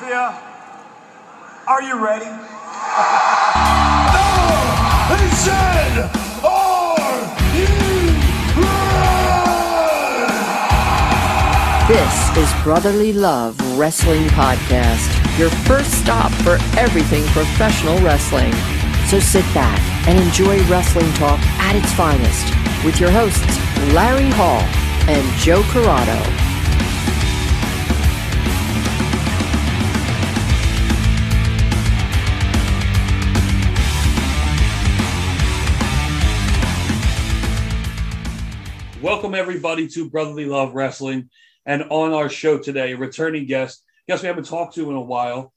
Are you ready? He said, Are you ready? This is Brotherly Love Wrestling Podcast, your first stop for everything professional wrestling. So sit back and enjoy wrestling talk at its finest with your hosts, Larry Hall and Joe Corrado. Welcome everybody to Brotherly Love Wrestling, and on our show today, returning guest, guest we haven't talked to in a while.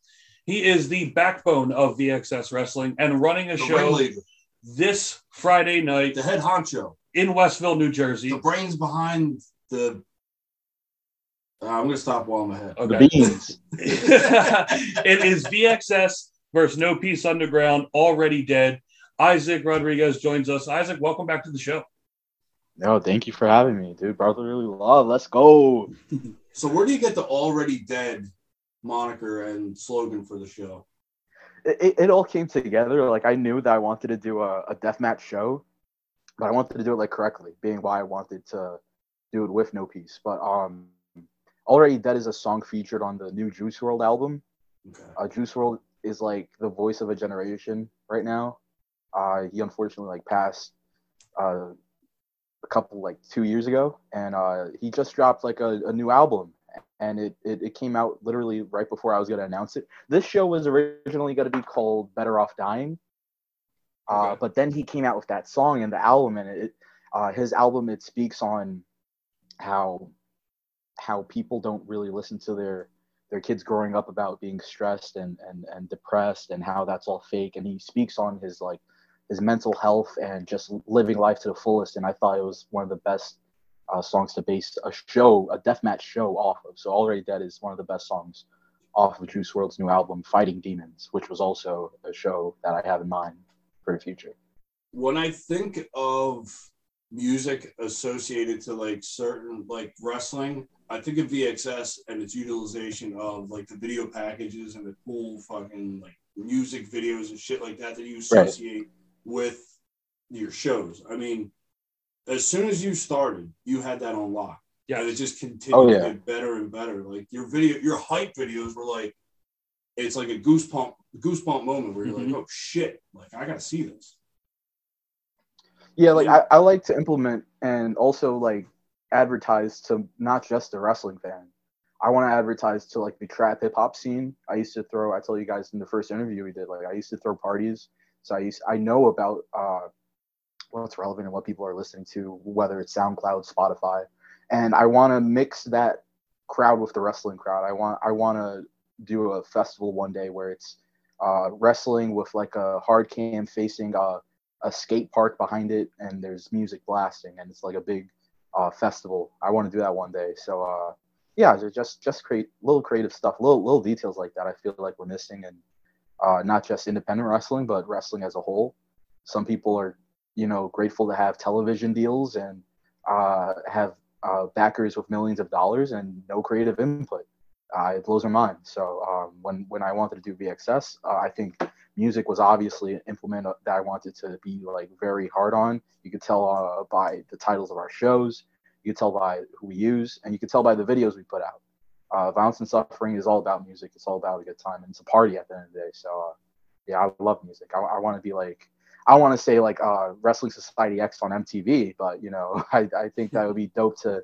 He is the backbone of VXS Wrestling and running a The show ringleader, this Friday night the head honcho, in Westville, New Jersey. the brains behind the. Uh, I'm gonna stop while I'm ahead. Okay. beans. it is VXS versus No Peace Underground, already dead. Isaac Rodriguez joins us. Isaac, welcome back to the show. No, thank you for having me, dude. Brotherly love. Let's go. So where do you get the already dead moniker and slogan for the show? It, it, all came together. Like I knew that I wanted to do a, a deathmatch show, but I wanted to do it like correctly, being why I wanted to do it with no peace. But um, already dead is a song featured on the new Juice WRLD album. Okay. Uh, Juice WRLD is like the voice of a generation right now. Uh, he unfortunately like passed uh, a couple like two years ago, and uh, he just dropped like a, a new album, and it, it it came out literally right before I was gonna announce it. This show was originally gonna be called Better Off Dying, uh, Okay. but then he came out with that song and the album, and it uh, his album it speaks on how how people don't really listen to their their kids growing up about being stressed and and and depressed and how that's all fake and he speaks on his like his mental health and just living life to the fullest. And i thought it was one of the best uh, songs to base a show a deathmatch show off of. So already dead is one of the best songs off of Juice WRLD's new album fighting demons which was also a show that i have in mind for the future. When I think of music associated to like certain like wrestling, I think of VXS and its utilization of like the video packages and the cool fucking like music videos and shit like that that you associate with your shows. I mean, as soon as you started, you had that on lock. Yeah, and it just continued Oh, to yeah. get better and better. Like your video, your hype videos were like, it's like a goosebump, goosebump moment where you're Mhm. like, oh shit, like I gotta see this. Yeah, like Yeah. I, I like to implement and also like advertise to not just the wrestling fan. I want to advertise to like the trap hip hop scene. I used to throw. I told you guys in the first interview we did. Like I used to throw parties, so I used I know about uh, what's relevant and what people are listening to, whether it's SoundCloud, Spotify, and I want to mix that crowd with the wrestling crowd. I want I want to do a festival one day where it's uh, wrestling with like a hard cam facing uh, a skate park behind it and there's music blasting and it's like a big uh, festival. I want to do that one day. So uh, yeah, just just create little creative stuff, little little details like that. I feel like we're missing, and uh, not just independent wrestling, but wrestling as a whole. Some people are, you know, grateful to have television deals and uh, have uh, backers with millions of dollars and no creative input. Uh, it blows my mind. So um, when when I wanted to do VXS, uh, I think music was obviously an implement that I wanted to be like very hard on. You could tell uh, by the titles of our shows, you could tell by who we use, and you could tell by the videos we put out. Uh, Violence and Suffering is all about music. It's all about a good time, and it's a party at the end of the day. So uh, yeah, I love music. I, I want to be like, I want to say like uh, Wrestling Society X on MTV, but you know, I, I think that would be dope to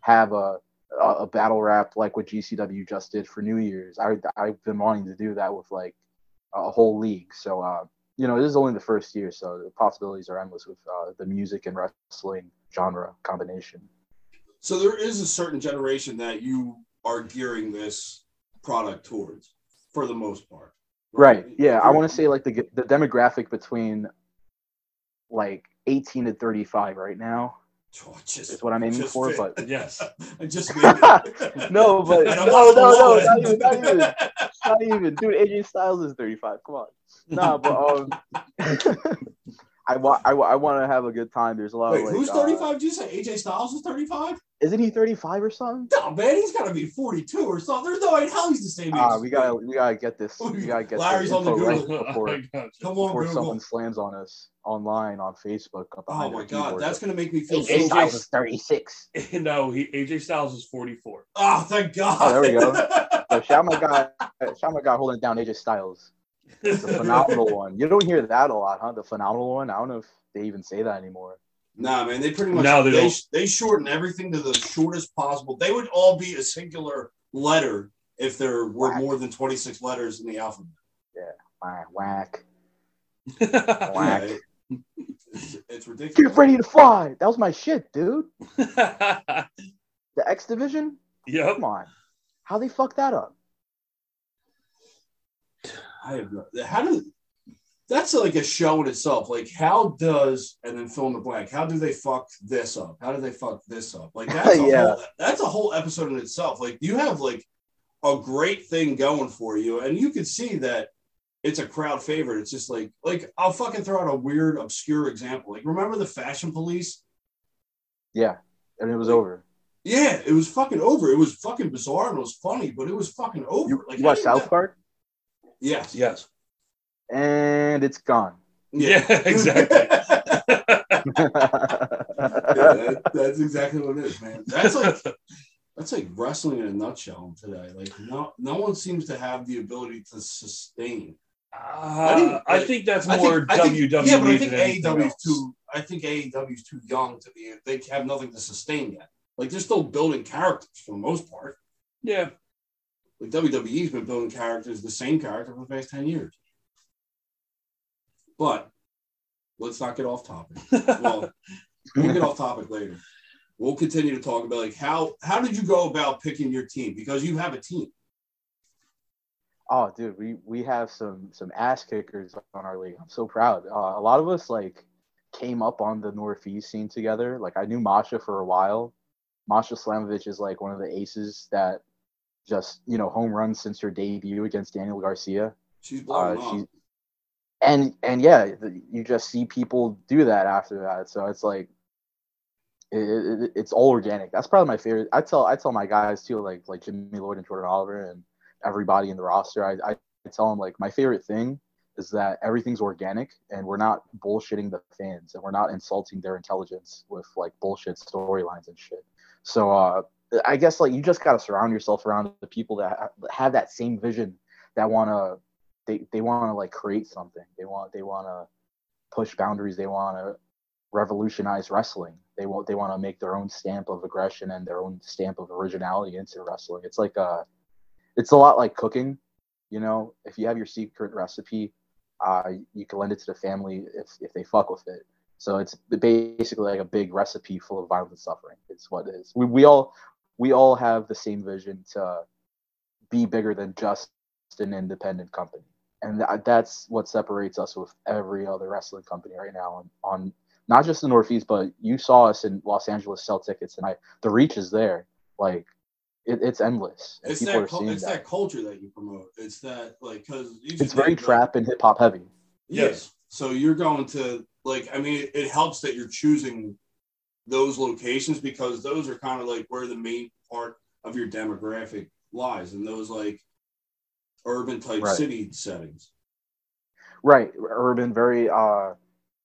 have a a, a battle rap like what GCW just did for New Year's. I I've been wanting to do that with like a whole league. So uh, you know, this is only the first year, so the possibilities are endless with uh, the music and wrestling genre combination. So there is a certain generation that you are gearing this product towards, for the most part. Right. Yeah, I want to say like the the demographic between like 18 to 35 right now Oh, just, is what I'm aiming for, fit. but Yes. I just no, but I'm no, no, no, not even, not even, not even, dude. AJ Styles is 35. Come on, nah, but um, I want I, wa- I want to have a good time. There's a lot Wait, of like, who's uh, 35? Did you say AJ Styles is 35? Isn't he 35 or something? No, man, he's got to be 42 or something. There's no way in hell he's the same age. Ah, we gotta we gotta get this. We gotta get Larry's this on the info right Google. before, I got you. Come on, before Google. someone slams on us online on Facebook. Oh my god, keyboard. that's gonna make me feel AJ so Styles is 36. no, he AJ Styles is 44. Oh, thank God. Oh, there we go. So shout my guy, shout guy holding down AJ Styles. The phenomenal one. You don't hear that a lot, huh? The phenomenal one. I don't know if they even say that anymore. Nah, man, they pretty much No, they they, they shorten everything to the shortest possible. They would all be a singular letter if there were Whack. more than 26 letters in the alphabet. Whack, whack. Yeah, Whack. it- it's, it's ridiculous. Get ready to fly. That was my shit, dude. The X Division. Yeah. Come on. How they fuck that up? I have no, how do that's like a show in itself. Like, how does and then fill in the blank? How do they fuck this up? How do they fuck this up? Like that's a Yeah. whole, that's a whole episode in itself. Like you have like a great thing going for you, and you can see that it's a crowd favorite. It's just like like I'll fucking throw out a weird obscure example. Like remember the Fashion Police? Yeah, and it was over. Yeah, it was fucking over. It was fucking bizarre and it was funny, but it was fucking over. You, like you how watch do South Park, Yes. Yes. And it's gone. Yeah, exactly. yeah, that, that's exactly what it is, man. That's like that's like wrestling in a nutshell today. Like no no one seems to have the ability to sustain. Uh, I think that's I more think, I think, WWE yeah, but I than think AEW is too. I think AEW is too young to be. They have nothing to sustain yet. Like they're still building characters for the most part. Yeah. Like WWE's been building characters, the same character for the past ten years. But let's not get off topic. Well, we'll get off topic later. We'll continue to talk about like how how did you go about picking your team because you have a team. Oh, dude, we we have some some ass kickers on our league. I'm so proud. Uh, a lot of us like came up on the Northeast scene together. Like I knew Masha for a while. Masha Slamovich is like one of the aces that just you know home runs since her debut against Daniel Garcia. She's Uh, blowing she, up. And and yeah, you just see people do that after that. So it's like it, it, it's all organic. That's probably my favorite. I tell I tell my guys too, like like Jimmy Lloyd and Jordan Oliver and everybody in the roster. I, I tell them like my favorite thing is that everything's organic and we're not bullshitting the fans and we're not insulting their intelligence with like bullshit storylines and shit. So uh, I guess like you just gotta surround yourself around the people that have that same vision that wanna they they want to like create something. They want they want to push boundaries. They want to revolutionize wrestling. They want they want to make their own stamp of aggression and their own stamp of originality into wrestling. It's like a it's a lot like cooking. You know, if you have your secret recipe, uh, you can lend it to the family if if they fuck with it. So it's basically like a big recipe full of violent suffering. It's what it is. We we all we all have the same vision to be bigger than just an independent company and th- that's what separates us with every other wrestling company right now on, on not just the northeast but you saw us in los angeles sell tickets and i the reach is there. Like it, it's endless and It's people that are cul- seeing it's that, that. culture that you promote. It's that like because it's very trap and hip-hop heavy. Yes. So you're going to like I mean it helps that you're choosing those locations because those are kind of like where the main part of your demographic lies. And those like urban type Right. city settings. right urban very uh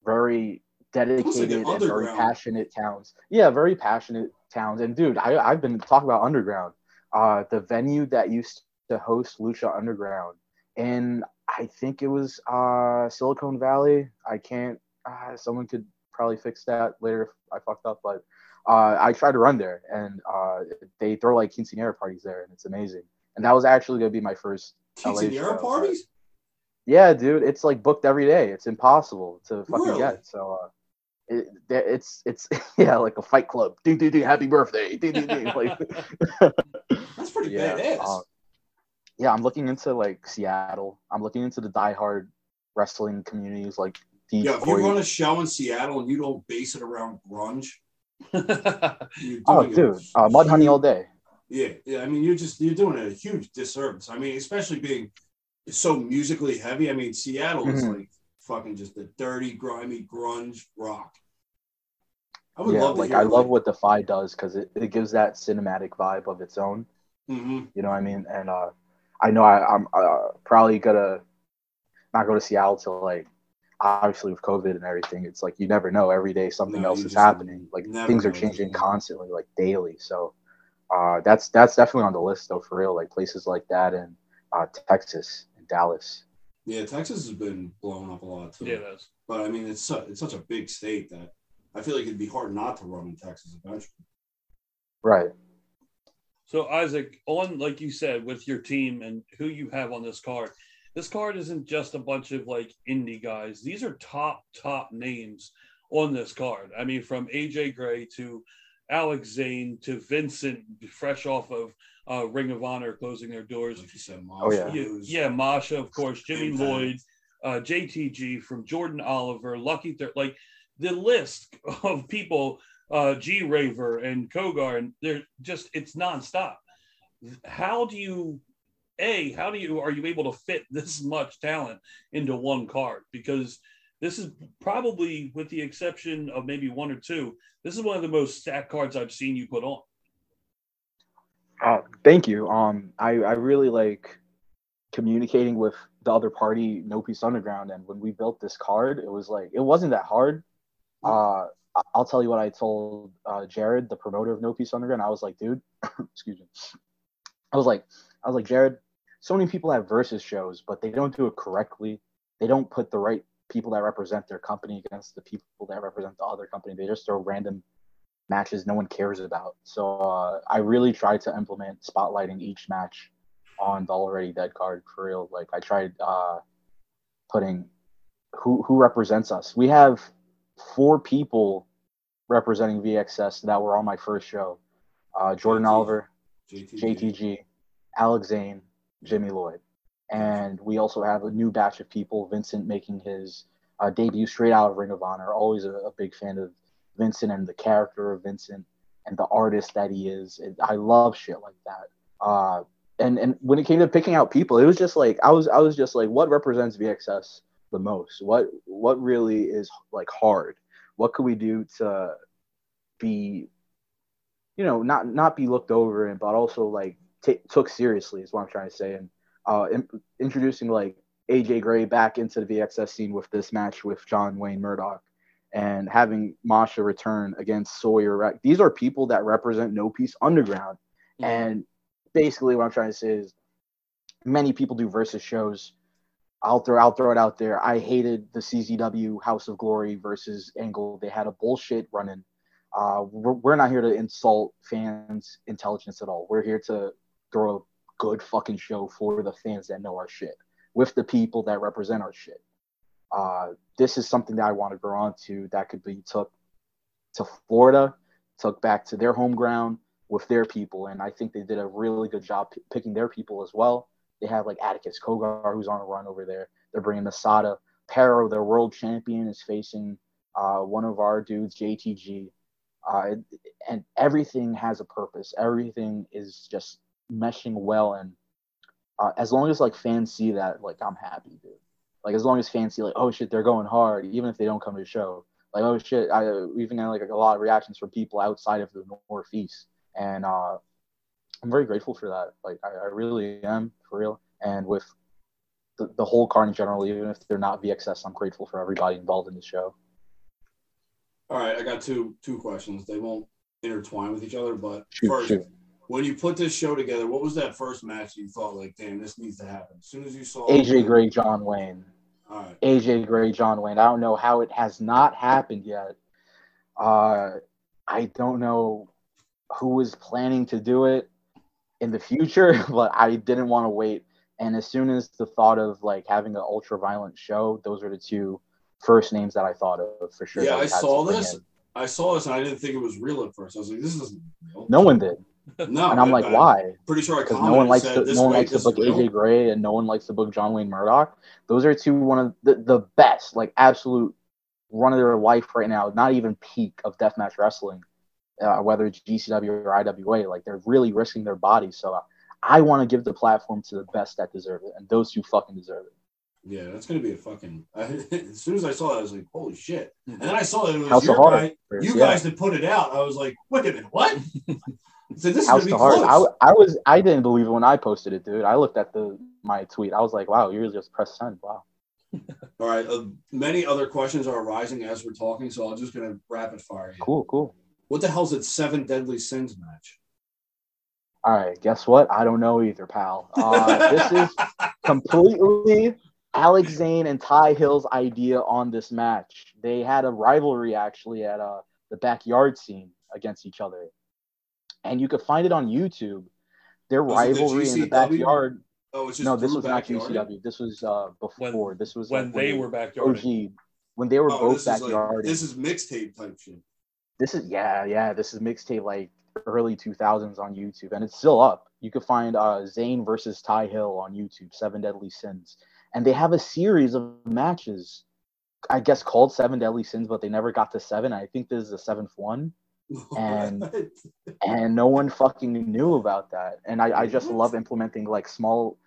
very dedicated and very passionate towns. Yeah very passionate towns. And dude I, i've been talking about underground. Uh the venue that used to host lucha underground and i think it was uh silicon valley. I can't uh, someone could probably fix that later if i fucked up but uh i tried to run there and uh they throw like quinceanera parties there and it's amazing. And that was actually going to be my first Quinceanera show, parties? yeah, dude, it's like booked every day. It's impossible to fucking Really? get. So uh, it, it's it's yeah, like a fight club. Ding ding ding, happy birthday. Ding ding ding. Like, That's pretty yeah, badass. uh, yeah, I'm looking into like Seattle. I'm looking into the diehard wrestling communities like yeah, if Detroit. you run a show in Seattle and you don't base it around grunge, you're oh, dude, uh, Mudhoney all day. Yeah, yeah. I mean, you're just you're doing a huge disservice. I mean, especially being so musically heavy. I mean, Seattle is Mhm. like fucking just the dirty, grimy grunge rock. I would yeah, love to like hear I love what the Defy does because it, it gives that cinematic vibe of its own. hmm You know what I mean? And uh, I know I, I'm uh, probably gonna not go to Seattle till like obviously with COVID and everything. It's like you never know. Every day something No, else is happening. Like things are changing constantly, like daily. So uh, that's that's definitely on the list though, for real. Like places like that in uh, Texas and Dallas. Yeah, Texas has been blown up a lot too. Yeah, that's But I mean, it's su- it's such a big state that I feel like it'd be hard not to run in Texas eventually. Right. So Isaac, on like you said, with your team and who you have on this card, this card isn't just a bunch of like indie guys. These are top top names on this card. I mean, from AJ Gray to Alex Zane to Vincent, fresh off of uh, Ring of Honor closing their doors. Said, Oh, yeah. Masha, Yeah, yeah, Masha, of course, Jimmy. Lloyd, uh, JTG from Jordan Oliver, Lucky Third, like the list of people, uh, G Raver and Cogar, and they're just it's nonstop. How do you, a, how do you are you able to fit this much talent into one card? Because this is probably, with the exception of maybe one or two, this is one of the most stacked cards I've seen you put on. Uh, thank you. Um, I, I really like communicating with the other party, No Peace Underground, and when we built this card, it was like it wasn't that hard. Uh, I'll tell you what I told uh, Jared, the promoter of No Peace Underground. I was like, dude, excuse me. I was like, I was like, Jared. So many people have versus shows, but they don't do it correctly. They don't put the right people that represent their company against the people that represent the other company. They just throw random matches no one cares about. So uh, I really tried to implement spotlighting each match on the already dead card for real. Like I tried uh, putting who who represents us. We have four people representing VXS that were on my first show. Uh, Jordan JT. Oliver, JTG. JTG, Alex Zane, Jimmy Lloyd. And we also have a new batch of people, Vincent making his uh, debut straight out of Ring of Honor. Always a, a big fan of Vincent and the character of Vincent and the artist that he is. I love shit like that. Uh, and and when it came to picking out people, it was just like I was I was just like, what represents VXS the most? What what really is like hard? What could we do to be, you know, not not be looked over and but also like t- took seriously is what I'm trying to say. And uh, in- introducing like AJ Gray back into the VXS scene with this match with John Wayne Murdoch and having Masha return against Sawyer. These are people that represent No Peace Underground. And basically, what I'm trying to say is many people do versus shows. I'll throw I'll throw it out there. I hated the CZW House of Glory versus Angle. They had a bullshit running. Uh, we're, we're not here to insult fans' intelligence at all. We're here to throw a good fucking show for the fans that know our shit with the people that represent our shit. Uh, this is something that I want to grow on to that could be took to Florida, took back to their home ground with their people. And I think they did a really good job p- picking their people as well. They have like Atticus Cogar, who's on a run over there. They're bringing Masada. Pero, their world champion, is facing uh, one of our dudes, JTG. Uh, and everything has a purpose. Everything is just meshing well. And uh, as long as like fans see that, like I'm happy, dude. Like as long as fans see like, oh shit, they're going hard, even if they don't come to the show. Like oh shit, I even got like a lot of reactions from people outside of the Northeast, and uh, I'm very grateful for that. Like I, I really am for real. And with the, the whole card in general, even if they're not VXS, I'm grateful for everybody involved in the show. All right, I got two two questions. They won't intertwine with each other, but Shoot, first, shoot. When you put this show together, what was that first match you thought like, damn, this needs to happen? As soon as you saw AJ Gray, John Wayne. All right. AJ Gray, John Wayne. I don't know how it has not happened yet. Uh, I don't know who is planning to do it in the future, but I didn't want to wait. And as soon as the thought of like having an ultra violent show, those are the two first names that I thought of for sure. Yeah, I saw this. in. I saw this and I didn't think it was real at first. I was like, this isn't real. No one did, No. and I'm I- like, I- why? Pretty sure because no one likes to no one likes to book real. AJ Gray and no one likes to book John Wayne Murdoch. Those are two one of the, the best, like absolute run of their life right now. Not even peak of deathmatch wrestling, uh, whether it's GCW or IWA. Like they're really risking their bodies. So uh, I want to give the platform to the best that deserve it, and those two fucking deserve it. Yeah, that's gonna be a fucking. as soon as I saw it, I was like, "Holy shit!" And then I saw that it was House your guy, you Yeah. guys that put it out. I was like, "Wait a minute, what?" so this House gonna heart. I, I was I didn't believe it when I posted it, dude. I looked at the my tweet. I was like, wow, you really just press send. Wow. All right. Uh, many other questions are arising as we're talking, so I'm just gonna rapid fire you. Cool, cool. What the hell's that seven deadly sins match? All right, guess what? I don't know either, pal. Uh, this is completely Alex Zane and Ty Hill's idea on this match. They had a rivalry actually at uh, the backyard scene against each other, and you could find it on YouTube. Their Was it the rivalry in the backyard. Oh, it's just No, this through was not backyard? GCW. This was uh, before. this was when like, they were backyard. OG when they were Oh, both this is like backyard. this is mixtape type shit. This is yeah, yeah. This is mixtape like early 2000s on YouTube, and it's still up. You could find uh, Zayn versus Ty Hill on YouTube, Seven Deadly Sins, and they have a series of matches. I guess called Seven Deadly Sins, but they never got to seven. I think this is the seventh one, And- and no one fucking knew about that. And I, I just What? love implementing like small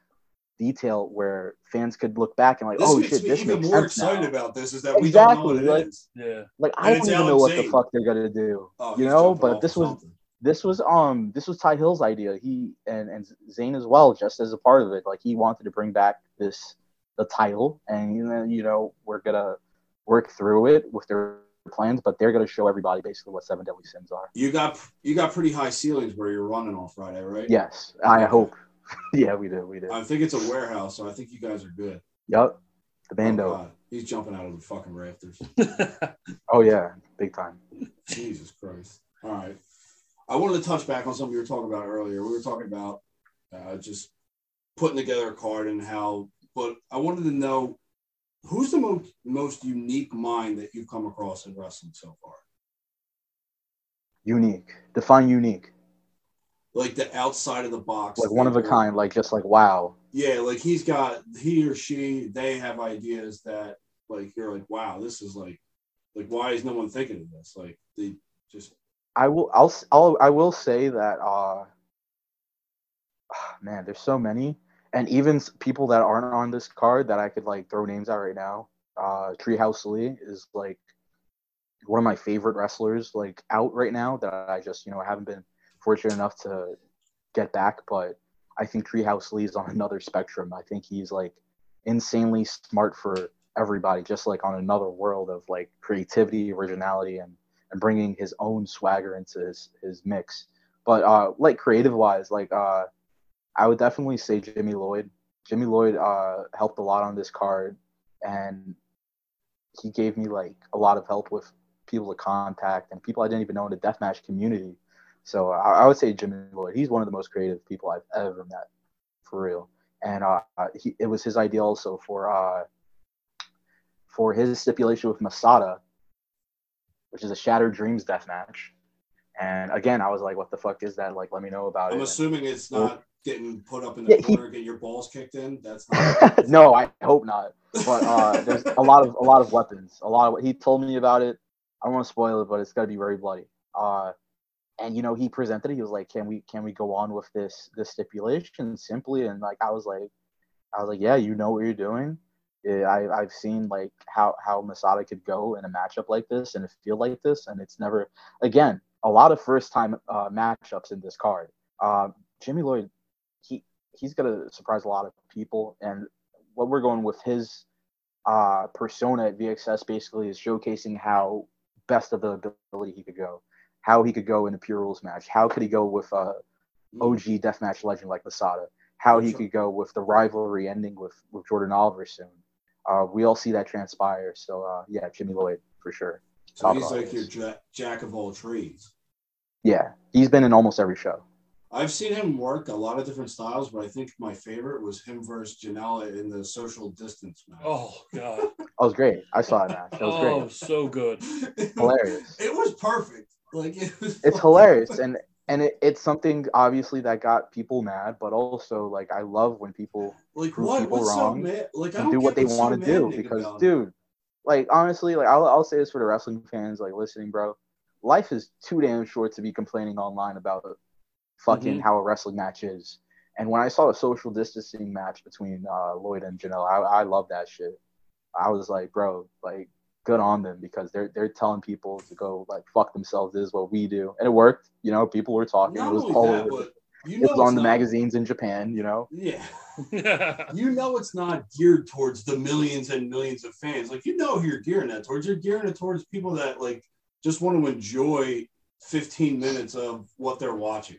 detail where fans could look back and like, this oh makes shit, me this even makes more sense excited now. about this is that we don't know what Exactly, it is. like- Yeah. Like I don't it's even know what Zane. the fuck they're gonna do. Oh, you know, but this was something. this was um this was Ty Hill's idea. He and and Zayn as well, just as a part of it. Like he wanted to bring back this the title, and then you know we're gonna work through it with their plans, but they're gonna show everybody basically what seven deadly sins are. You got you got pretty high ceilings where you're running on Friday, right? Yes, I hope. yeah, we do, we do. I think it's a warehouse, so I think you guys are good. Yep, the Oh, bando. God. He's jumping out of the fucking rafters. Oh yeah, big time. Jesus Christ. All right. I wanted to touch back on something you were talking about earlier. We were talking about uh, just putting together a card and how, but I wanted to know who's the most, most unique mind that you've come across in wrestling so far? Unique. Define unique. Like the outside of the box. Like one of a kind. Like just like wow. Yeah, like he's got, he or she, they have ideas that, like, you're like, wow, this is like, like, why is no one thinking of this? Like, they just, I will. I'll. I'll. I will say that. Uh, man, there's so many, and even people that aren't on this card that I could like throw names out right now. Uh, Treehouse Lee is like one of my favorite wrestlers, like out right now that I just you know haven't been fortunate enough to get back, but I think Treehouse Lee is on another spectrum. I think he's like insanely smart for everybody, just like on another world of like creativity, originality, and and bringing his own swagger into his his mix. But uh, like creative wise, like uh, I would definitely say Jimmy Lloyd. Jimmy Lloyd uh, helped a lot on this card, and he gave me like a lot of help with people to contact and people I didn't even know in the deathmatch community. So I, I would say Jimmy Lloyd. He's one of the most creative people I've ever met, for real. And uh, he, it was his idea also for uh, for his stipulation with Masada, which is a Shattered Dreams death match. And again, I was like, "What the fuck is that? Like, let me know about it. I'm it." assuming it's not getting put up in the Yeah, he- corner, get your balls kicked in. That's not. no, I hope not. But uh, there's a lot of a lot of weapons. A lot of he told me about it. I don't want to spoil it, but it's gonna be very bloody. Uh, and you know, he presented it. He was like, "Can we can we go on with this this stipulation simply?" And like, I was like, I was like, "Yeah, you know what you're doing." Yeah, I I've seen like how how Masada could go in a matchup like this and feel like this, and it's never again a lot of first time uh, matchups in this card. Um, Jimmy Lloyd, he he's gonna surprise a lot of people, and what we're going with his uh, persona at VXS basically is showcasing how best of the ability he could go, how he could go in a pure rules match, how could he go with a OG deathmatch legend like Masada, how he could go with the rivalry ending with with Jordan Oliver soon. Uh, we all see that transpire. So uh, yeah, Jimmy Lloyd for sure. So Top he's like your jack, jack of all trades. Yeah, he's been in almost every show. I've seen him work a lot of different styles, but I think my favorite was him versus Janela in the social distance match. Oh God. That was great. I saw that. That was Oh, great. so good. Hilarious. It was perfect. Like it was It's hilarious and and it, it's something obviously that got people mad, but also like I love when people Like prove what? people What's so wrong mad? Like and don't what they want to do because about it. dude like honestly like I'll, I'll say this for the wrestling fans like listening bro life is too damn short to be complaining online about fucking Mhm. how a wrestling match is And when I saw a social distancing match between uh, Lloyd and Janela, I, I love that shit. I was like, bro, like, good on them because they're they're telling people to go like fuck themselves. This is what we do, and it worked. You know, people were talking. Not it was all that, over. but you It know was on the not- magazines in Japan. You know, Yeah. yeah. you know it's not geared towards the millions and millions of fans. Like you know who you're gearing that towards. You're gearing it towards people that like just want to enjoy 15 minutes of what they're watching.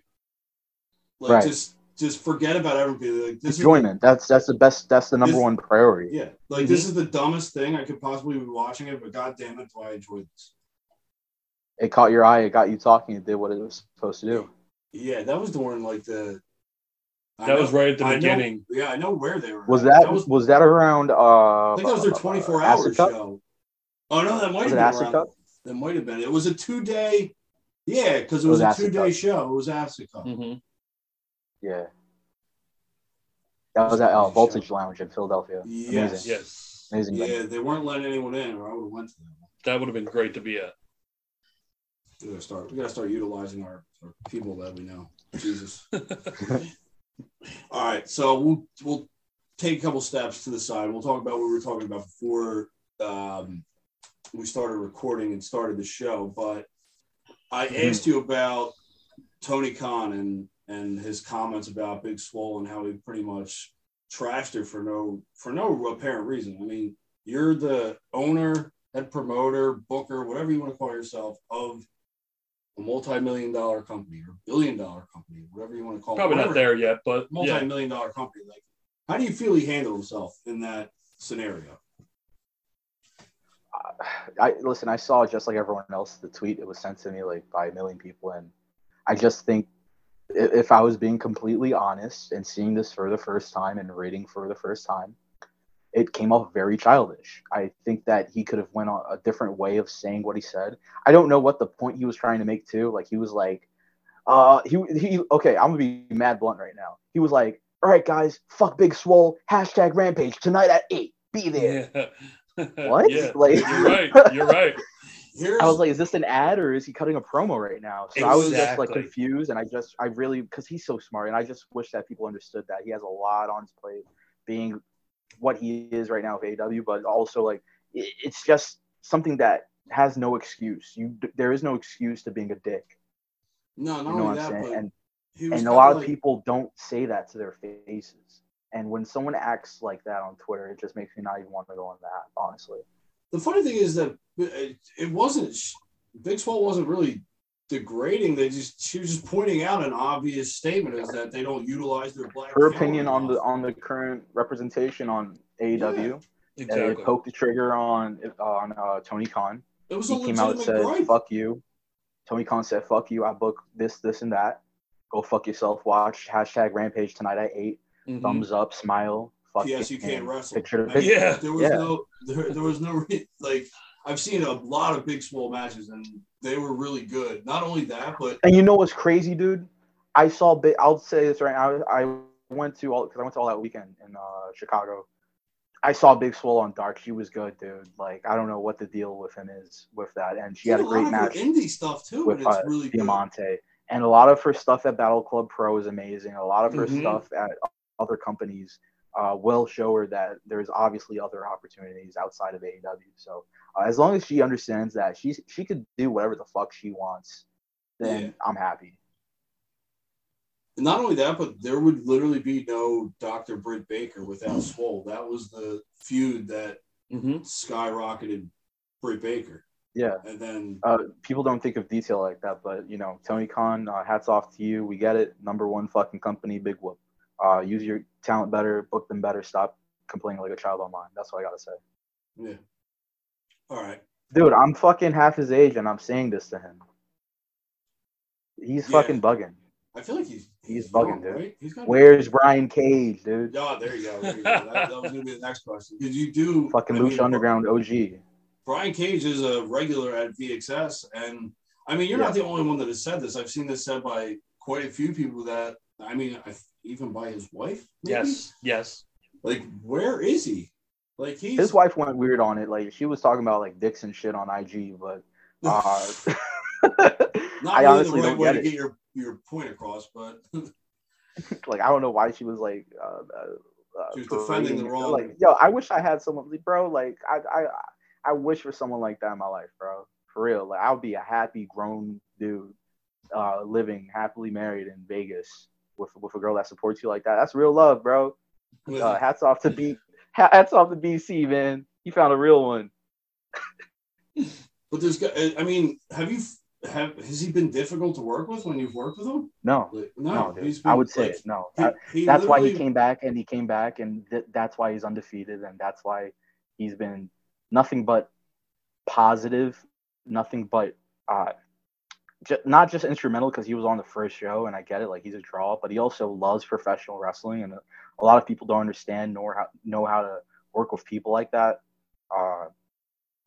Like Right. just just forget about everything. Like this enjoyment. That's that's the best. That's the number This- one priority. yeah, like this is the dumbest thing I could possibly be watching it, but god damn it, do I enjoy this. It caught your eye. It got you talking. It did what it was supposed to do. Yeah, that was during like the I That was right at the I know- beginning. yeah, I know where they were. Was at. that was, was that around? Uh, I think that was their 24 hour Acid Cup? show. Oh no, that might Was have it been Acid around. Cup? That might have been. It was a two day. Yeah, because it It was, was a two day show. It was Acid Cup. Yeah. That was at uh, Voltage Lounge in Philadelphia. Yes. Amazing. Yes. Amazing. Yeah, venue. they weren't letting anyone in, or I would have went to them. That would have been great to be at. We gotta start. We gotta start utilizing our, our people that we know. Jesus. All right, so we'll we'll take a couple steps to the side. We'll talk about what we were talking about before um, we started recording and started the show. But I Mhm. asked you about Tony Khan and and his comments about Big Swole and how he pretty much trashed her for no for no apparent reason. I mean, you're the owner, head promoter, booker, whatever you want to call yourself of a multi-million dollar company or billion dollar company, whatever you want to call Probably it. Probably not there yet, but multi-million dollar company. Like, how do you feel he handled himself in that scenario? Uh, I listen. I saw just like everyone else the tweet. It was sent to me like by a million people, and I just think i- if I was being completely honest and seeing this for the first time and reading for the first time, it came off very childish. I think that he could have went on a different way of saying what he said. I don't know what the point he was trying to make too. Like he was like, uh, he he. Okay, I'm gonna be mad blunt right now. He was like, all right, guys, fuck Big Swole. Hashtag Rampage tonight at eight. Be there. Yeah. What? Yeah. Like- You're right. You're right. Here's I was like, is this an ad or is he cutting a promo right now? So I was just like confused, and I just, I really, because he's so smart, and I just wish that people understood that he has a lot on his plate, being what he is right now with AW, but also like, it, it's just something that has no excuse. You, there is no excuse to being a dick. no, not You know only what I'm that, saying? but And and a lot of like- people don't say that to their faces. And when someone acts like that on Twitter, it just makes me not even want to go on that, honestly. The funny thing is that it, it wasn't Big Swole wasn't really degrading. They just she was just pointing out an obvious statement is that they don't utilize their black. Her opinion on the on the current representation on AEW. and Exactly. it poked the trigger on on uh, Tony Khan. it was He came out and said, gripe. "Fuck you." Tony Khan said, "Fuck you." I book this, this, and that. Go fuck yourself. Watch hashtag Rampage tonight at 8 Mhm. Thumbs up, smile. Fuck P.S. You can't wrestle. Picture the Like, picture. Yeah. There was Yeah. no there, there was no re- like I've seen a lot of big swole matches and they were really good. Not only that, but And you know what's crazy, dude? I saw big. I'll say this right now. I went to all because I went to all that weekend in uh, Chicago. I saw Big Swole on Dark. She was good, dude. Like I don't know what the deal with him is with that, and she had a lot great of match. her indie stuff too, with and it's uh, really good. Diamante. And a lot of her stuff at Battle Club Pro is amazing. A lot of her Mm-hmm. Mhm. stuff at other companies uh, will show her that there's obviously other opportunities outside of AEW. So uh, as long as she understands that she she could do whatever the fuck she wants, then Yeah. I'm happy. Not only that, but there would literally be no Dr. Britt Baker without Swole. That was the feud that Mhm. skyrocketed Britt Baker. Yeah. And then Uh, people don't think of detail like that, but you know, Tony Khan, uh, hats off to you. We get it. Number one fucking company, big whoop. Uh, use your talent better, book them better. Stop complaining like a child online. That's what I gotta say. yeah. All right. Dude, I'm fucking half his age and I'm saying this to him. He's Yeah. fucking bugging. I feel like he's He's young, bugging, dude. Right? He's Where's Brian Cage, dude? Yeah, there you go. There you go. That, that was gonna be the next question. Because you do Fucking I mean, Lucha Underground OG. Brian Cage is a regular at VXS, and I mean, you're not the only one that has said this. I've seen this said by quite a few people. That I mean, I, even by his wife. maybe? Yes. Yes. Like, where is he? Like he's His wife went weird on it. Like she was talking about like dicks and shit on IG, but uh, not I really honestly the right don't way get to it. get your your point across, but like I don't know why she was like uh, uh, She was defending the parading- wrong- Like, yo, I wish I had someone, bro. Like, I, I, I wish for someone like that in my life, bro. For real, like, I would be a happy grown dude, uh, living happily married in Vegas with with a girl that supports you like that. That's real love, bro. Uh, hats off to B, hats off to BC, man. He found a real one. But there's, I mean, have you have has he been difficult to work with when you've worked with him? No, Like, no, no, he's I would say like. No, he- he that's why he came back and he came back and th- that's why he's undefeated and that's why he's been nothing but positive nothing but uh not just instrumental because he was on the first show and i get it like he's a draw but he also loves professional wrestling and a, lot of people don't understand nor how know how to work with people like that uh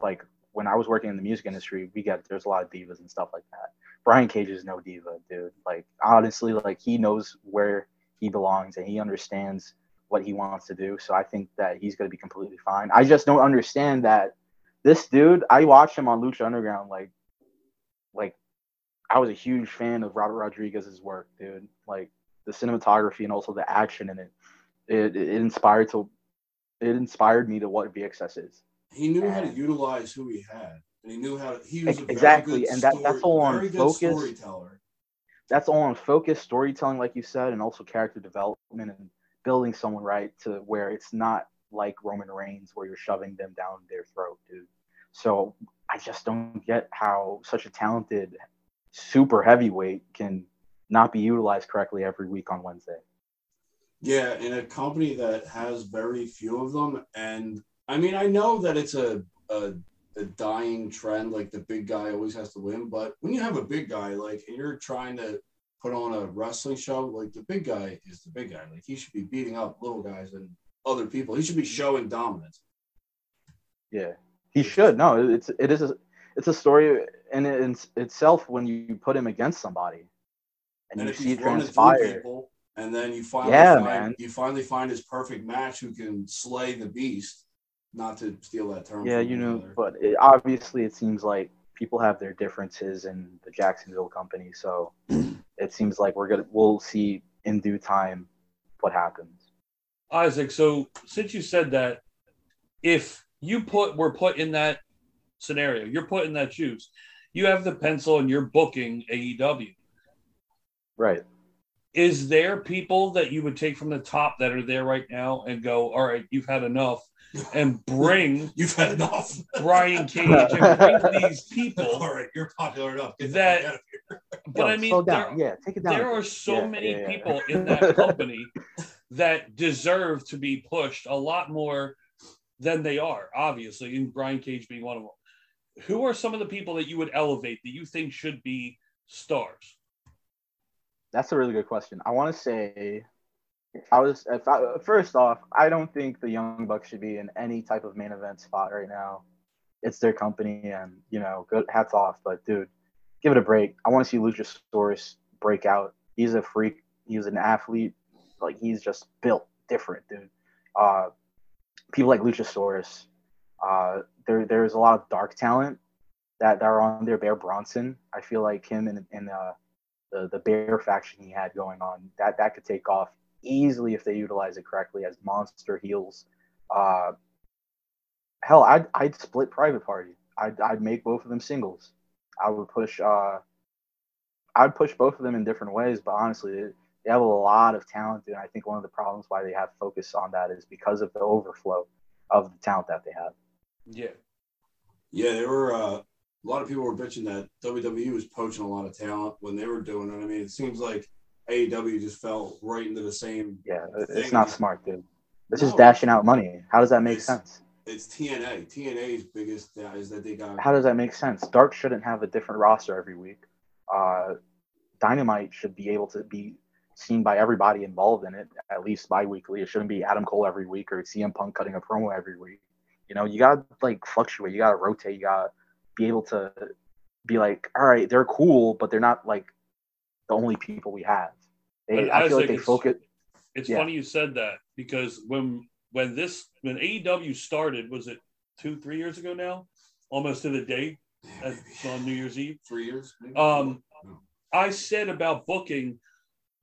like when i was working in the music industry we get there's a lot of divas and stuff like that brian cage is no diva dude like honestly like he knows where he belongs and he understands what he wants to do. So I think that he's going to be completely fine. I just don't understand that this dude, I watched him on Lucha Underground. Like, like I was a huge fan of Robert Rodriguez's work, dude. Like the cinematography and also the action in it, it, it inspired to, it inspired me to what VXS is. he knew how to utilize who he had, and he knew how to. He was a very Exactly, and that- that's all on focus. storyteller. That's all on focus, storytelling, like you said, and also character development and building someone right to where it's not like Roman Reigns where you're shoving them down their throat, dude. So I just don't get how such a talented super heavyweight can not be utilized correctly every week on Wednesday. Yeah, in a company that has very few of them, and I mean, I know that it's a a, a dying trend, like the big guy always has to win. But when you have a big guy, like, and you're trying to put on a wrestling show, like the big guy is the big guy. Like he should be beating up little guys and other people. He should be showing dominance. Yeah, he should. No, it's it is a it's a story in, in itself when you put him against somebody and, And you if see he's it running through transpire. people, and then you finally Yeah, find man. you finally find his perfect match who can slay the beast. Not to steal that term. Yeah, you know, another. but it, obviously it seems like people have their differences in the Jacksonville company, so it seems like we're gonna we'll see in due time what happens. Isaac, so since you said that, if you put were put in that scenario, you're put in that shoes, you have the pencil and you're booking AEW. Right. Is there people that you would take from the top that are there right now and go, all right, you've had enough, and bring You've had enough. Brian Cage and bring these people? All right, you're popular enough. Get That- the out of here. But Yo, I mean, there, yeah, take it down. there are so Yeah, many yeah, yeah. people in that company that deserve to be pushed a lot more than they are, obviously, and Brian Cage being one of them. Who are some of the people that you would elevate that you think should be stars? That's a really good question. I want to say, I was if I, first off, I don't think the Young Bucks should be in any type of main event spot right now. It's their company, and you know, good hats off. But dude, give it a break. I want to see Luchasaurus break out. He's a freak. He's an athlete. Like he's just built different, dude. Uh, people like Luchasaurus. Uh, there there's a lot of dark talent that, that are on there. Bear Bronson. I feel like him and and uh, the the bear faction he had going on that that could take off easily if they utilize it correctly as monster heels. Uh, hell, I'd I'd split Private Party. I'd I'd make both of them singles. I would push uh, I'd push both of them in different ways, but honestly, they, they have a lot of talent, and I think one of the problems why they have focus on that is because of the overflow of the talent that they have. Yeah. Yeah, there were. Uh, a lot of people were bitching that WWE was poaching a lot of talent when they were doing it. I mean, it seems like AEW just fell right into the same. Yeah, it's Thing not smart, dude. It's No. just dashing out money. How does that make It's- sense? It's TNA. TNA's biggest uh, is that they got. how does that make sense? Dark shouldn't have a different roster every week. Uh, Dynamite should be able to be seen by everybody involved in it, at least bi-weekly. It shouldn't be Adam Cole every week or CM Punk cutting a promo every week. You know, you gotta like fluctuate. You gotta rotate. You gotta be able to be like, all right, they're cool, but they're not like the only people we have. They, But I feel like Isaac, they it's- focus. It's Yeah. funny you said that because when when this when AEW started, was it two, three years ago now? Almost to the day. That's on New Year's Eve. three years. maybe? Um, No. I said about booking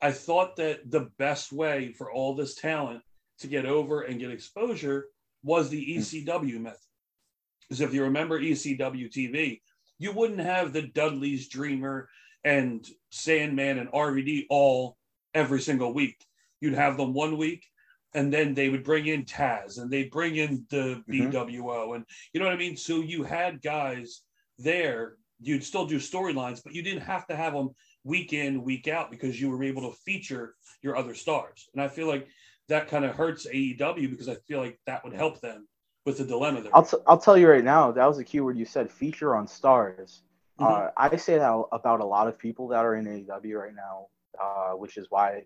I thought that the best way for all this talent to get over and get exposure was the ECW method. Because if you remember ECW TV, you wouldn't have the Dudley's Dreamer and Sandman and RVD all every single week. You'd have them one week, and then they would bring in Taz and they'd bring in the Mhm. BWO. And you know what I mean? So you had guys there, you'd still do storylines, but you didn't have to have them week in, week out because you were able to feature your other stars. And I feel like that kind of hurts AEW because I feel like that would help them with the dilemma there. I'll, t- I'll tell you right now, that was a keyword you said, feature on stars. Mm-hmm. Uh, I say that about a lot of people that are in AEW right now, uh, which is why,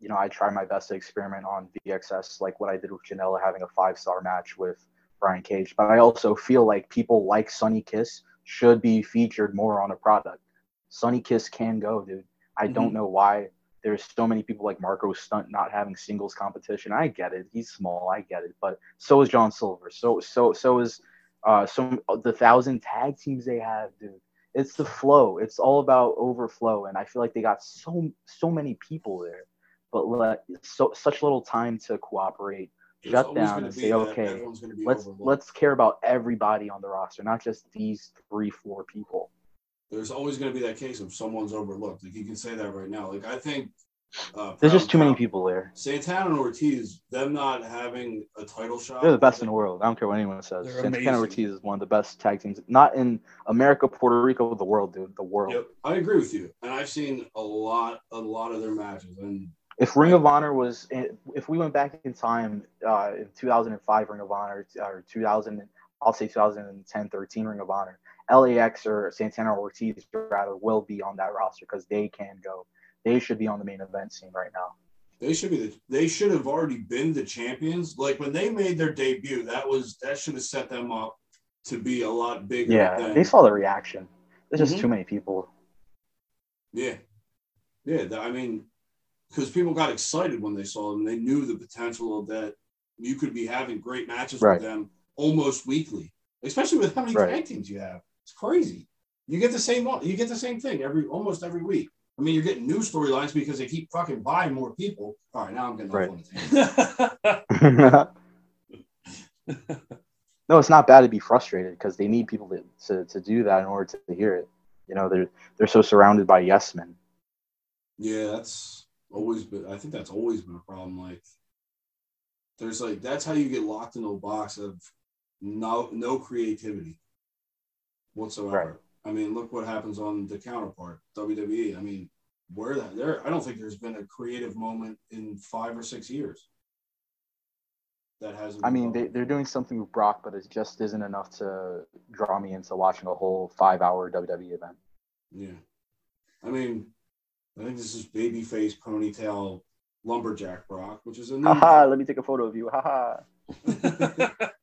you know, I try my best to experiment on VXS, like what I did with Janela having a five star match with Brian Cage. But I also feel like people like Sonny Kiss should be featured more on a product. Sonny Kiss can go, dude. I don't Mhm. know why there's so many people like Marko Stunt not having singles competition. I get it. He's small. I get it. But so is John Silver. So so so is uh so the thousand tag teams they have, dude. It's the flow. It's all about overflow, and I feel like they got so so many people there, but let so such little time to cooperate. There's Shut down and say, okay, everyone's gonna be Let's overlooked. let's care about everybody on the roster, not just these three four people. There's always going to be that case of someone's overlooked. Like you can say that right now. Like I think uh, There's just Proud too many people there. Santana and Ortiz, them not having a title shot. They're the best in the world. I don't care what anyone says. They're Santana amazing. Ortiz is one of the best tag teams, not in America, Puerto Rico, the world, dude. The world. Yep, I agree with you, and I've seen a lot, a lot of their matches, and If Ring of Honor was, if we went back in time, uh, in 2005 Ring of Honor or 2000, I'll say 2010, 13 Ring of Honor, LAX or Santana or Ortiz rather will be on that roster because they can go. They should be on the main event scene right now. they should be. The, they should have already been the champions. Like when they made their debut, that was that should have set them up to be a lot bigger. Yeah, than, they saw the reaction. There's just Mhm. too many people. Yeah, yeah. I mean, because people got excited when they saw them. They knew the potential of that. You could be having great matches Right. with them almost weekly, especially with how many Right. tag teams you have. It's crazy. You get the same. You get the same thing every almost every week. I mean, you're getting new storylines because they keep fucking buying more people. All right, now I'm getting Right. on no, it's not bad to be frustrated because they need people to, to, to do that in order to hear it. You know, they're they're so surrounded by yes men. Yeah, that's always been. I think that's always been a problem. Like, there's like that's how you get locked into a box of no no creativity whatsoever. Right. I mean, look what happens on the counterpart WWE. I mean, where that there, I don't think there's been a creative moment in five or six years. That hasn't. I mean, they, they're doing something with Brock, but it just isn't enough to draw me into watching a whole five hour WWE event. Yeah. I mean, I think this is babyface ponytail lumberjack Brock, which is a. Haha, let me take a photo of you. Haha.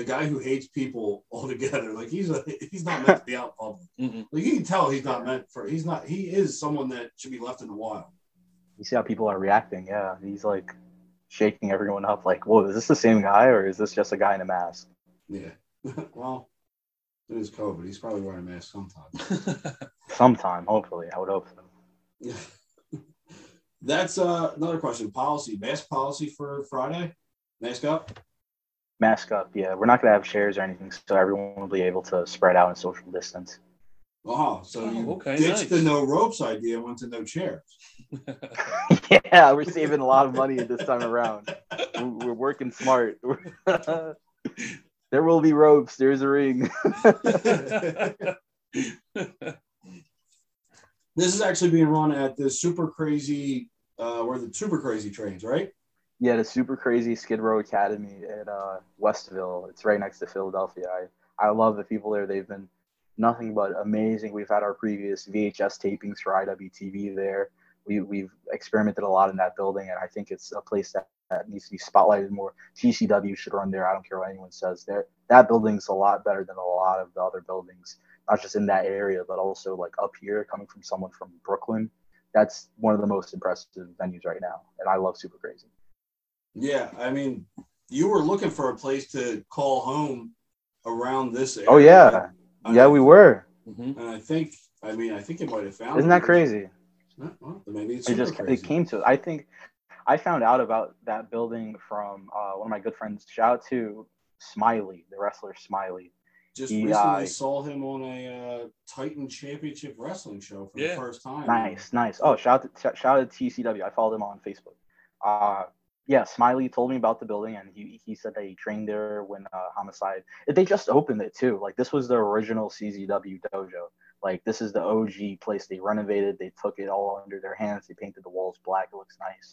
the guy who hates people altogether. Like he's a, he's not meant to be out in public. Mhm. Like you can tell he's not meant for. He's not. He is someone that should be left in the wild. You see how people are reacting. Yeah, he's like shaking everyone up. Like, whoa, is this the same guy or is this just a guy in a mask? Yeah. well, it is COVID. He's probably wearing a mask sometime. Sometime, hopefully. I would hope so. Yeah. That's uh, another question. Policy, mask policy for Friday. Mask up. Mask up. Yeah, we're not gonna have chairs or anything, so everyone will be able to spread out and social distance. Oh, so Oh, you okay, ditched nice. the no ropes idea, and went to no chairs. yeah, we're saving a lot of money this time around. We're, we're working smart. there will be ropes. There's a ring. This is actually being run at the super crazy, uh, where the super crazy trains, right? Yeah, the super crazy Skid Row Academy at uh, Westville. It's right next to Philadelphia. I, I love the people there. They've been nothing but amazing. We've had our previous VHS tapings for IWTV there. We, we've experimented a lot in that building, and I think it's a place that, that needs to be spotlighted more. GCW should run there. I don't care what anyone says. There, that building's a lot better than a lot of the other buildings, not just in that area, but also like up here, coming from someone from Brooklyn. That's one of the most impressive venues right now, and I love Super Crazy. Yeah, I mean, you were looking for a place to call home around this area. Oh yeah, I yeah, mean, we were. Mhm. And I think, I mean, I think you might have found. Isn't it. that crazy? Uh, well, maybe it's it just crazy. it came to i think i found out about that building from uh, one of my good friends shout out to smiley the wrestler smiley Just he, recently uh, saw him on a uh, Titan Championship Wrestling show for Yeah. the first time. nice nice oh shout out to, shout out to tcw i followed him on facebook uh yeah smiley told me about the building and he, he said that he trained there when uh, homicide they just opened it too like this was the original czw dojo like this is the og place they renovated they took it all under their hands they painted the walls black it looks nice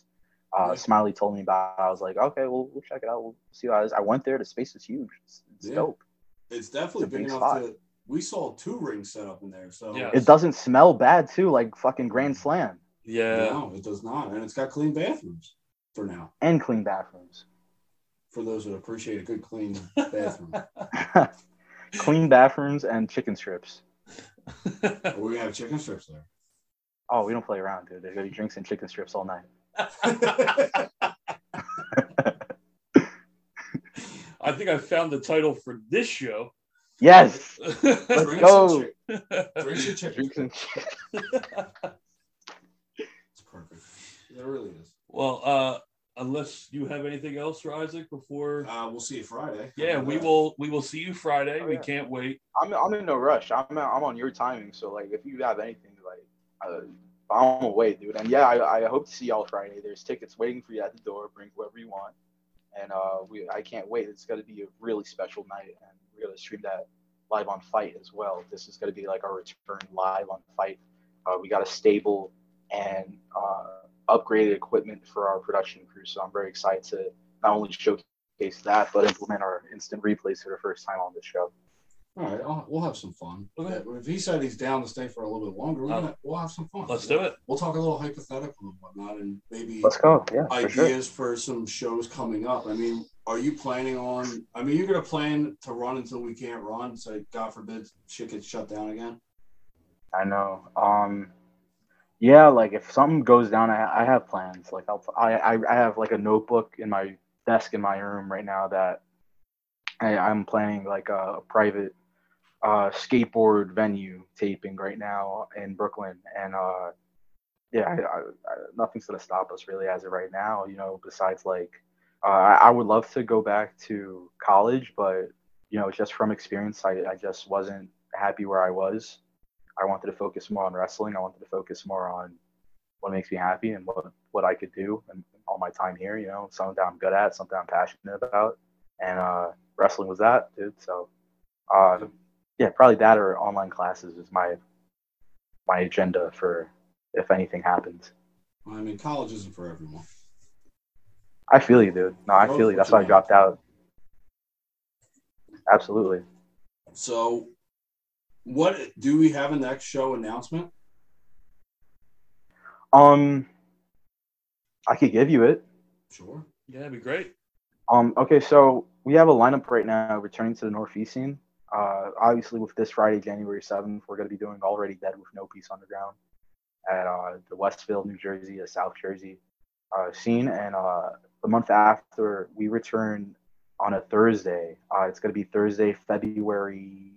uh, Nice. Smiley told me about. it. I was like, okay, well, we'll check it out. We'll see how it is. I went there. The space is huge. It's, it's Yeah. dope. It's definitely It's a big big enough spot. to. We saw two rings set up in there, so Yeah. It doesn't smell bad too, like fucking Grand Slam Yeah. no, it does not, and it's got clean bathrooms for now. and clean bathrooms. For those that appreciate a good clean bathroom, clean bathrooms and chicken strips. But we have chicken strips there. Oh, we don't play around, dude. There's gonna be drinks and chicken strips all night. I think I found the title for this show. Yes. Drinks and go. chi- Drinks and chicken. Drinks and It's perfect. It really is. well, uh, unless you have anything else for Isaac before. Uh, we'll see you Friday. Yeah, we will. We will see you Friday. Oh, we yeah. can't wait. I'm I'm in no rush. I'm I'm on your timing. So like, if you have anything, like, uh, I'm away, dude. And yeah, I, I hope to see y'all Friday. There's tickets waiting for you at the door. Bring whoever you want. And uh, we I can't wait. It's gonna be a really special night, and we're gonna stream that live on FITE as well. This is gonna be like our return live on FITE. Uh, we got a stable and uh, upgraded equipment for our production crew, so I'm very excited to not only showcase that, but implement our instant replays for the first time on this show. All right, I'll, we'll have some fun. Okay. If he said he's down to stay for a little bit longer, we'll, Oh. have, we'll have some fun. Let's do it. We'll talk a little hypothetical and whatnot, and maybe Let's go. Yeah, for sure. ideas for some shows coming up. I mean, are you planning on? I mean, you're gonna plan to run until we can't run. So God forbid shit gets shut down again. I know. Um, yeah, like if something goes down, I, I have plans. Like I'll, I, I, have like a notebook in my desk in my room right now that I, I'm planning like a, a private uh, skateboard venue taping right now in Brooklyn, and uh, yeah, I, I, nothing's gonna stop us really as of right now. You know, besides like uh, I, I would love to go back to college, but you know, just from experience, I, I just wasn't happy where I was. I wanted to focus more on wrestling. I wanted to focus more on what makes me happy and what, what I could do and all my time here, you know, something that I'm good at, something I'm passionate about. And uh, wrestling was that, dude. So, uh, yeah, probably that or online classes is my my agenda for if anything happens. I mean, college isn't for everyone. I feel you, dude. No, I feel you. That's why I dropped out. Absolutely. So, what do we have a next show announcement? Um, I could give you it. Sure. Yeah, that'd be great. Um, okay, so we have a lineup right now returning to the Northeast scene. Uh, obviously, with this Friday, January 7th, we're going to be doing Already Dead with No Peace Underground at uh, the Westville, New Jersey, the South Jersey uh, scene. And uh, the month after, we return on a Thursday. Uh, it's going to be Thursday, February, I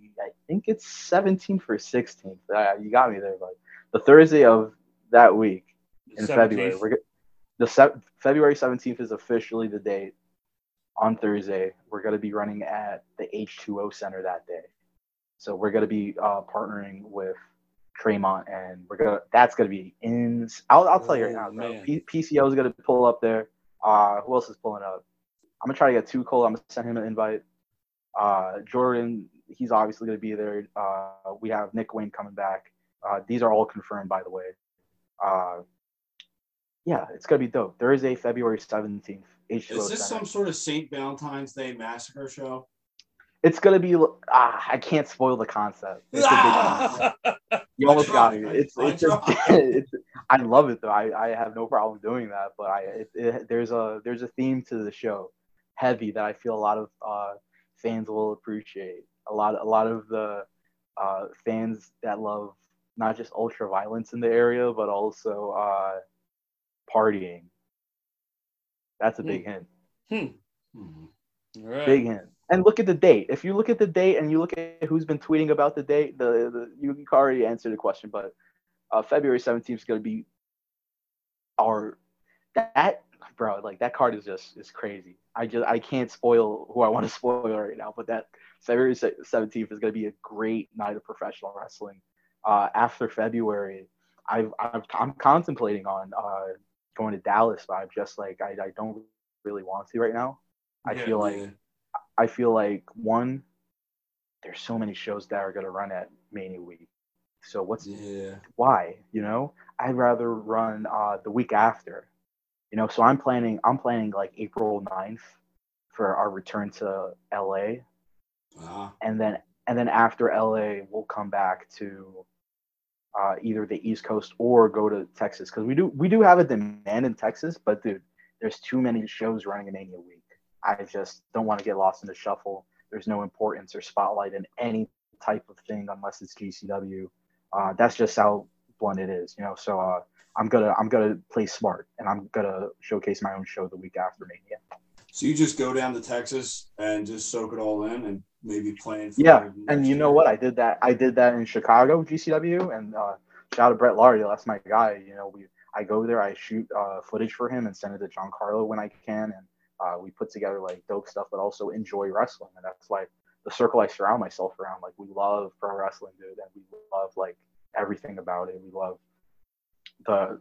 think it's 17th for 16th. Uh, you got me there, but the Thursday of that week in 17th. February. We're the se- February 17th is officially the date. On Thursday, we're going to be running at the H2O Center that day. So we're going to be uh, partnering with Tremont, and we're gonna. That's going to be in. I'll, I'll tell you right Oh, now. bro. P- PCO is going to pull up there. Uh, who else is pulling up? I'm gonna try to get Too Cold. I'm gonna send him an invite. Uh, Jordan, he's obviously going to be there. Uh, we have Nick Wayne coming back. Uh, these are all confirmed, by the way. Uh, yeah, it's gonna be dope. Thursday, February seventeenth. Is this some sort of St. Valentine's Day massacre show? It's gonna be. Ah, I can't spoil the concept. It's a big concept. You almost got me. It's I it's, just, it's I love it though. I, I have no problem doing that. But I it, it, there's a there's a theme to the show, heavy that I feel a lot of uh, fans will appreciate. A lot a lot of the uh, fans that love not just ultra violence in the area, but also uh, partying. That's a Hmm. big hint. Hmm. Right. Big hint. And look at the date. If you look at the date and you look at who's been tweeting about the date, the, the you can already answer the question. But uh, February 17th is going to be our that bro, like that card is just is crazy. I just I can't spoil who I want to spoil right now, but that February seventeenth is going to be a great night of professional wrestling. Uh, after February, I've, I've I'm contemplating on uh, going to Dallas, but I'm just like I, I don't really want to right now. I Yeah, feel like yeah. I feel like one, there's so many shows that are going to run at Mania week. So what's Yeah. why you know i'd rather run uh the week after you know so i'm planning i'm planning like april 9th for our return to la Ah. and then and then after la we'll come back to uh either the east coast or go to texas because we do we do have a demand in texas but dude there's too many shows running in any week i just don't want to get lost in the shuffle there's no importance or spotlight in any type of thing unless it's gcw uh, that's just how blunt it is, you know. So uh, I'm gonna I'm gonna play smart, and I'm gonna showcase my own show the week after Mania. So you just go down to Texas and just soak it all in and maybe plan. For Yeah, and you know what? I did that. I did that in Chicago GCW, and uh, shout out to Brett Lario. That's my guy. You know, we I go there, I shoot uh, footage for him and send it to John Carlo when I can, and uh, we put together like dope stuff, but also enjoy wrestling, and that's like the circle I surround myself around. Like we love pro wrestling, dude, and we love like everything about it. We love the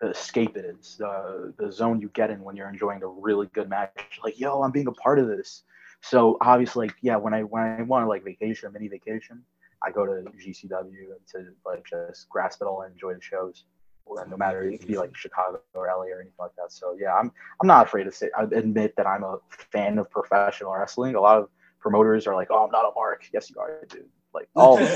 the escape it is, the the zone you get in when you're enjoying a really good match. Like, yo, I'm being a part of this. So obviously, yeah, when I when I want to like vacation, mini vacation, I go to GCW to like just grasp it all and enjoy the shows. No matter it could be like Chicago or LA or anything like that. So yeah, I'm I'm not afraid to say I admit that I'm a fan of professional wrestling. A lot of promoters are like, oh, I'm not a mark. Yes, you are, dude. Like all.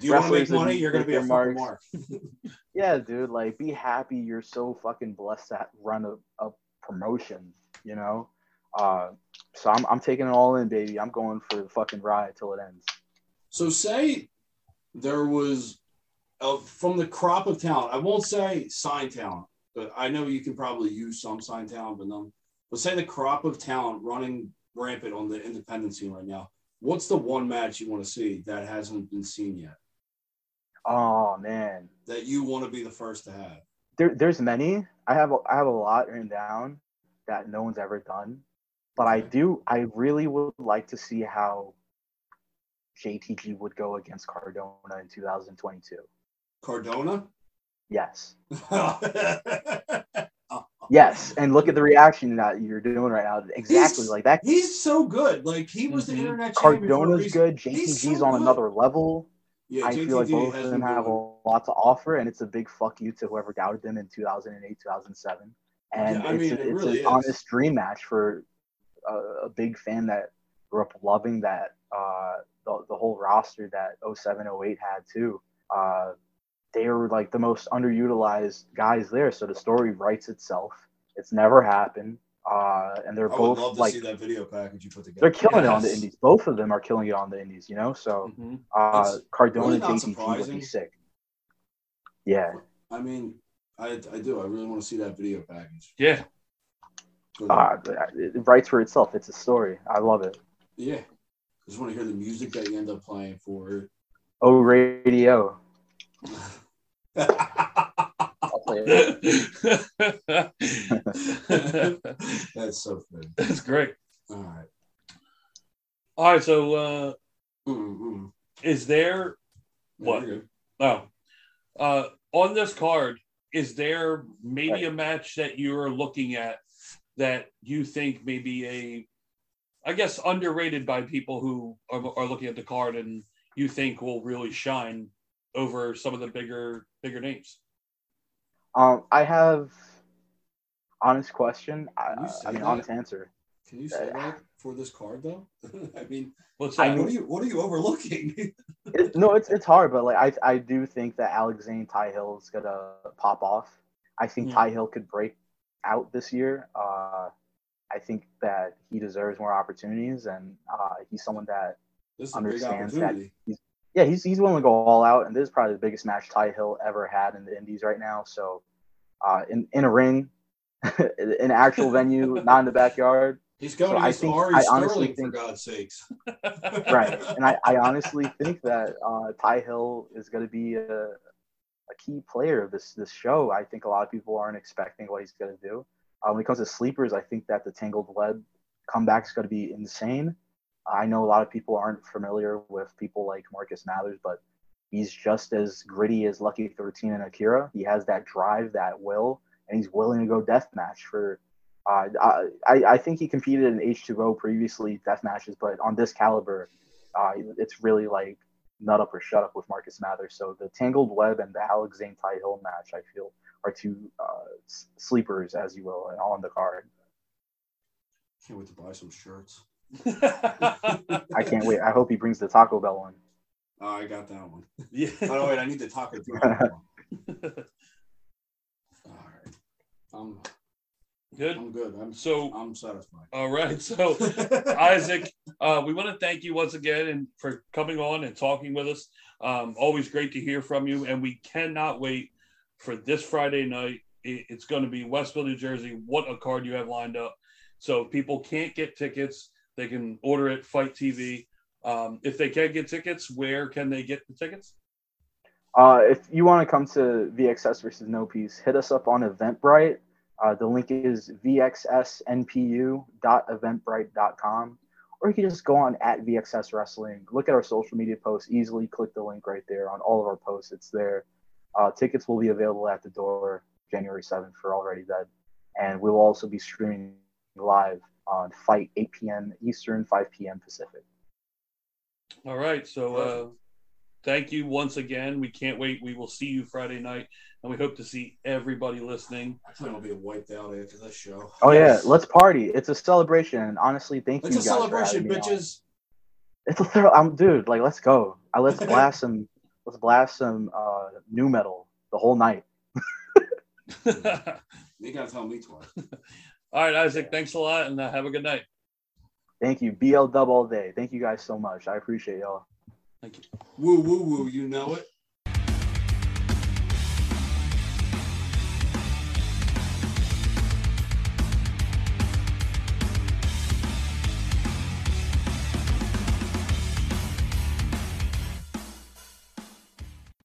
Do you want to make money? You're gonna be a mark. yeah, dude. Like, be happy. You're so fucking blessed to run a, a promotion. You know. Uh, so I'm I'm taking it all in, baby. I'm going for the fucking ride till it ends. So say there was uh, from the crop of talent. I won't say sign talent, but I know you can probably use some sign talent, but none. But say the crop of talent running rampant on the independent scene right now. What's the one match you want to see that hasn't been seen yet? Oh man, That you want to be the first to have? there there's many. I have a, I have a lot written down that no one's ever done, but I do. I really would like to see how JTG would go against Cardona in 2022. Cardona? Yes. Yes, and look at the reaction that you're doing right now. Exactly He's- like that. He's so good. Like he was Mhm. the internet champion. for a Cardona's good. JTG's so on good. another level. Yeah, I feel like both of them have a lot to offer, and it's a big fuck you to whoever doubted them in 2008, 2007. And Yeah, it's, mean, a, it it's really an is. honest dream match for a, a big fan that grew up loving that uh, the, the whole roster that 07, 08 had too. Uh, they were like the most underutilized guys there, so the story writes itself. It's never happened, uh, and they're I would both love to like see that video package you put together. they're killing it on the indies. Both of them are killing it on the indies, you know. So Mhm. uh, That's Cardona really and not JTG would be sick. Yeah, I mean, I, I do. I really want to see that video package. Yeah. Good. uh, it writes for itself. It's a story. I love it. yeah. I just want to hear the music that you end up playing for Oh, radio. it. I'll play it. That's so good. That's great. All right. All right. So, uh, Mm-mm. is there what? You're. Oh, uh, on this card, is there maybe a match that you're looking at that you think maybe a, I guess, underrated by people who are, are looking at the card and you think will really shine over some of the bigger bigger names? Um, I have honest question. I, Can you say I mean, that? honest answer. Can you say that for this card though? I mean, What's I that? what are you what are you overlooking? It, no, it's it's hard, but like I I do think that Alexander Ty Hill is gonna pop off. I think Hmm. Ty Hill could break out this year. Uh, I think that he deserves more opportunities, and uh, he's someone that this is a big Understands that. opportunity. Yeah, he's he's willing to go all out, and this is probably the biggest match Ty Hill ever had in the Indies right now. So, uh, in in a ring, in an actual venue, not in the backyard, He's going So I against think- Ari I Sterling for God's sakes. right? And I, I honestly think that uh, Ty Hill is going to be a a key player of this this show. I think a lot of people aren't expecting what he's going to do. Uh, when it comes to sleepers, I think that the Tangled Web comeback is going to be insane. I know a lot of people aren't familiar with people like Marcus Mathers, but he's just as gritty as Lucky 13 and Akira. He has that drive, that will, and he's willing to go death match for. Uh, I, I think he competed in H2O previously, death matches, but on this caliber, uh, it's really like nut up or shut up with Marcus Mathers. So the Tangled Web and the Alex Zayne Ty Hill match, I feel, are two uh, sleepers, as you will, on the card. Can't wait to buy some shirts. I can't wait. I hope he brings the Taco Bell one. Oh, I got that one. yeah. Oh wait, I need the taco. Bell one. All right, I'm Good. I'm good. I'm So, I'm satisfied. all right. So, Isaac, uh, we want to thank you once again and for coming on and talking with us. Um, always great to hear from you, and we cannot wait for this Friday night. It- It's going to be Westville, New Jersey. What a card you have lined up! So people can't get tickets, they can order it. FITE TV. Um, if they can't get tickets, where can they get the tickets? Uh, if you want to come to VXS versus No Peace, hit us up on Eventbrite. Uh, the link is vxsnpu.eventbrite.com. Or you can just go on at VXS Wrestling, look at our social media posts, easily click the link right there on all of our posts. It's there. Uh, tickets will be available at the door January 7th for Already Dead. And we will also be streaming live on FITE 8 p.m. Eastern, 5 p.m. Pacific. All right. So uh, thank you once again. We can't wait. We will see you Friday night, and we hope to see everybody listening. I plan on be wiped out after this show. Oh, Yes. yeah, let's party. It's a celebration. And honestly, thank It's you It's a guys celebration, having on. bitches. It's a thrill. I'm dude. Like, let's go. Uh, let's blast some. Let's blast some uh, nu metal the whole night. All You gotta tell me twice. right, Isaac. Thanks a lot, and uh, have a good night. Thank you. BL dub all day. Thank you guys so much. I appreciate y'all. Thank you. Woo woo woo, you know it.